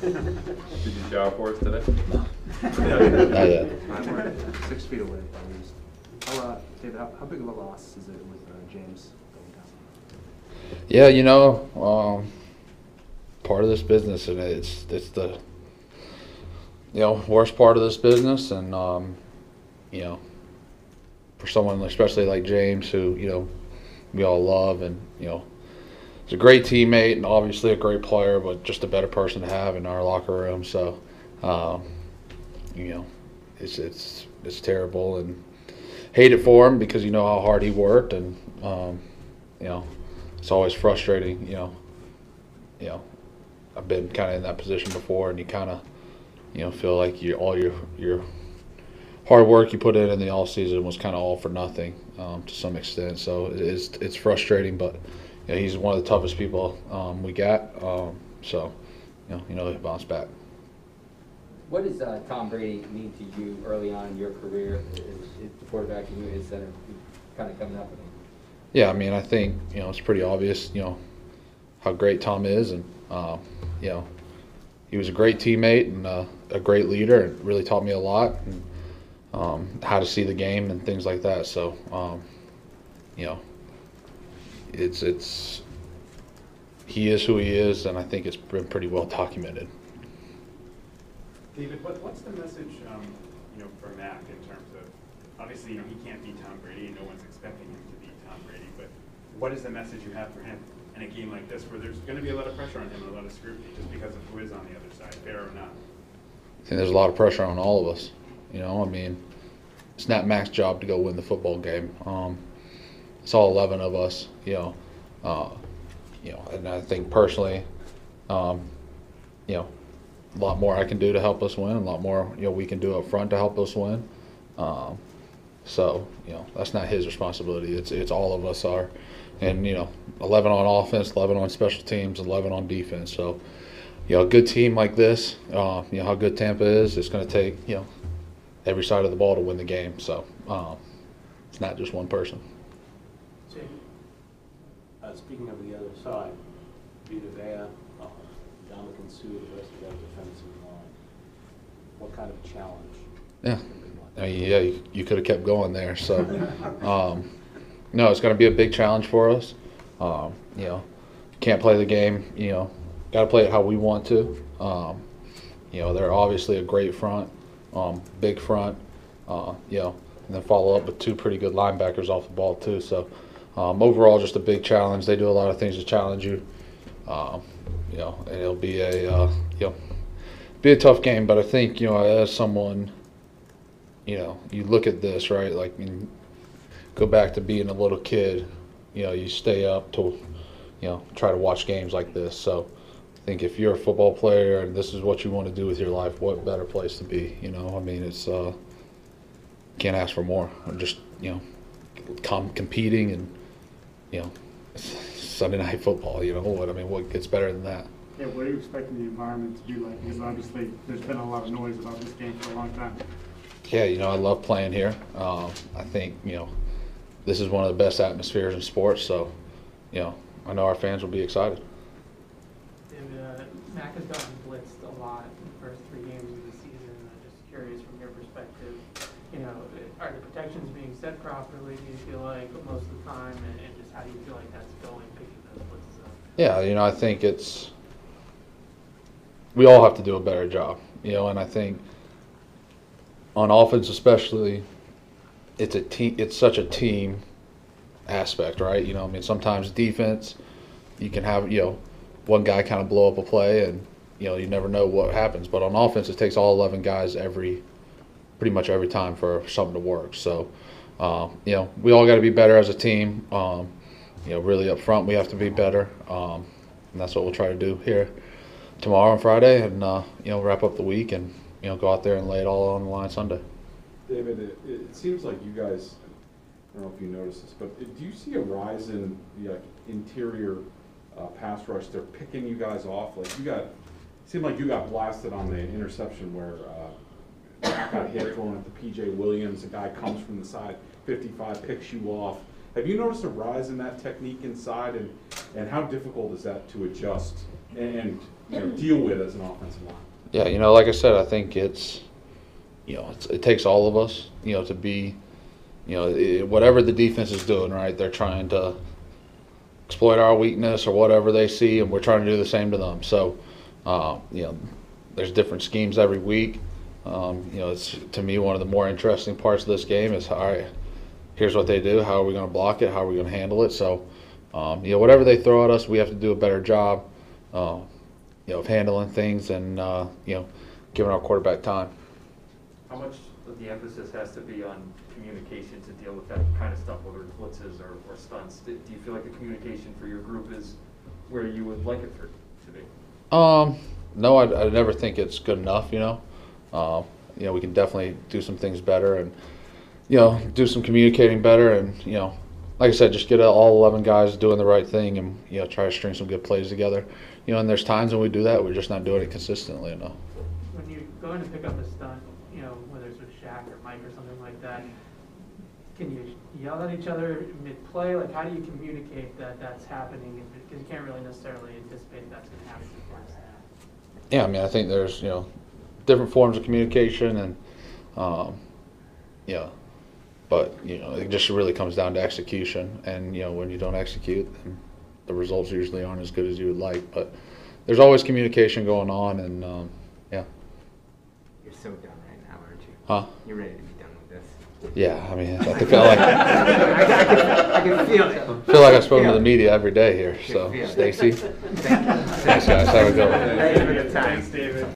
Did you shower for us today? Not yet. We're Six feet away at least. How, uh, David, how, how big of a loss is it with uh, James going down? Yeah, you know, um, part of this business, and it's it's the you know worst part of this business, and um, you know, for someone especially like James, who you know we all love, and you know, he's a great teammate and obviously a great player, but just a better person to have in our locker room. So, um, you know, it's it's it's terrible, and hate it for him because you know how hard he worked, and um, you know it's always frustrating, you know. You know, I've been kind of in that position before, and you kind of, you know, feel like you all your your hard work you put in in the off season was kind of all for nothing um, to some extent. So it's it's frustrating, but you know, he's one of the toughest people um, we got. Um, so you know, you know, he'll bounce back. What does uh, Tom Brady mean to you early on in your career as the quarterback and you as center, kind of coming up with him? Yeah, I mean, I think you know it's pretty obvious, you know, how great Tom is, and uh, you know, he was a great teammate and uh, a great leader, and really taught me a lot, and um, how to see the game and things like that. So, um, you know, it's it's he is who he is, and I think it's been pretty well documented. David, what, what's the message, um, you know, for Mac in terms of, obviously, you know, he can't beat Tom Brady, and no one's expecting him to beat Tom Brady, but what is the message you have for him in a game like this, where there's gonna be a lot of pressure on him and a lot of scrutiny, just because of who is on the other side, fair or not? I think there's a lot of pressure on all of us. You know, I mean, it's not Mac's job to go win the football game. Um, it's all 11 of us. You know, uh, you know, and I think personally, um, you know, a lot more I can do to help us win. A lot more, you know, we can do up front to help us win. Um, so, you know, that's not his responsibility. It's it's all of us are, and you know, 11 on offense, 11 on special teams, 11 on defense. So, you know, a good team like this, uh, you know how good Tampa is. It's going to take you know every side of the ball to win the game. So, um, it's not just one person. Uh, speaking of the other side, Vita Vea, uh, Ndamukong Suh, the rest of that defensive line, what kind of challenge? Yeah. I mean, yeah, you, you could have kept going there. So, um, no, it's going to be a big challenge for us. Um, you know, can't play the game. You know, got to play it how we want to. Um, you know, they're obviously a great front, um, big front. Uh, you know, and then follow up with two pretty good linebackers off the ball too. So, um, overall, just a big challenge. They do a lot of things to challenge you. Um, you know, and it'll be a uh, you know, be a tough game. But I think you know, as someone you know, you look at this, right? Like, go back to being a little kid. You know, you stay up to, you know, try to watch games like this. So, I think if you're a football player and this is what you want to do with your life, what better place to be? You know, I mean, it's uh, can't ask for more. I'm just, you know, com- competing and, you know, Sunday night football. You know, what I mean, what gets better than that? Yeah, what are you expecting the environment to be like? Because obviously, there's been a lot of noise about this game for a long time. Yeah, you know, I love playing here. Um, I think, you know, this is one of the best atmospheres in sports. So, you know, I know our fans will be excited. David, uh, Mac has gotten blitzed a lot in the first three games of the season. I'm just curious from your perspective, you know, are the protections being set properly, do you feel like, most of the time? And, and just how do you feel like that's going, picking those blitzes up? Yeah, you know, I think it's we all have to do a better job, you know, and I think on offense especially, it's a team. It's such a team aspect, right? You know, I mean, sometimes defense, you can have you know, one guy kind of blow up a play, and you know, you never know what happens. But on offense, it takes all eleven guys every, pretty much every time for something to work. So, uh, you know, we all got to be better as a team. Um, you know, really up front, we have to be better, um, and that's what we'll try to do here tomorrow and Friday, and uh, you know, wrap up the week and you know, go out there and lay it all on the line Sunday. David, it, it seems like you guys, I don't know if you noticed this, but do you see a rise in the like, interior uh, pass rush? They're picking you guys off. Like you got, it seemed like you got blasted on the interception where uh, got hit going at the PJ Williams. A guy comes from the side, 55, picks you off. Have you noticed a rise in that technique inside, and and how difficult is that to adjust? And you know, deal with as an offensive line? Yeah, you know, like I said, I think it's, you know, it's, it takes all of us, you know, to be, you know, i whatever the defense is doing, right? They're trying to exploit our weakness or whatever they see, and we're trying to do the same to them. So, uh, you know, there's different schemes every week. Um, you know, it's to me one of the more interesting parts of this game is all right. Here's what they do. How are we going to block it? How are we going to handle it? So, um, you know, whatever they throw at us, we have to do a better job. Uh, you know, of handling things and uh, you know, giving our quarterback time. How much of the emphasis has to be on communication to deal with that kind of stuff, whether it's blitzes or, or stunts? Do do you feel like the communication for your group is where you would like it for, to be? Um, no, I, I never think it's good enough. You know, uh, you know, we can definitely do some things better and you know, do some communicating better and you know, like I said, just get all eleven guys doing the right thing and you know, try to string some good plays together. You know, and there's times when we do that, we're just not doing it consistently enough. When you go in to pick up a stunt, you know, whether it's with Shaq or Mike or something like that, can you yell at each other mid-play? Like, how do you communicate that that's happening? Because you can't really necessarily anticipate that's happen before the snap. Yeah, I mean, I think there's you know, different forms of communication and um, you know, but you know, it just really comes down to execution. And you know, when you don't execute, then the results usually aren't as good as you would like. But there's always communication going on, and um, yeah, You're so done right now, aren't you? huh? You're ready to be done with this. Yeah, I mean, I feel like I can, I can feel it. feel like I've spoken to the media every day here. So, Stacy, thanks guys, have a good one. Thank for the time. Thanks, David.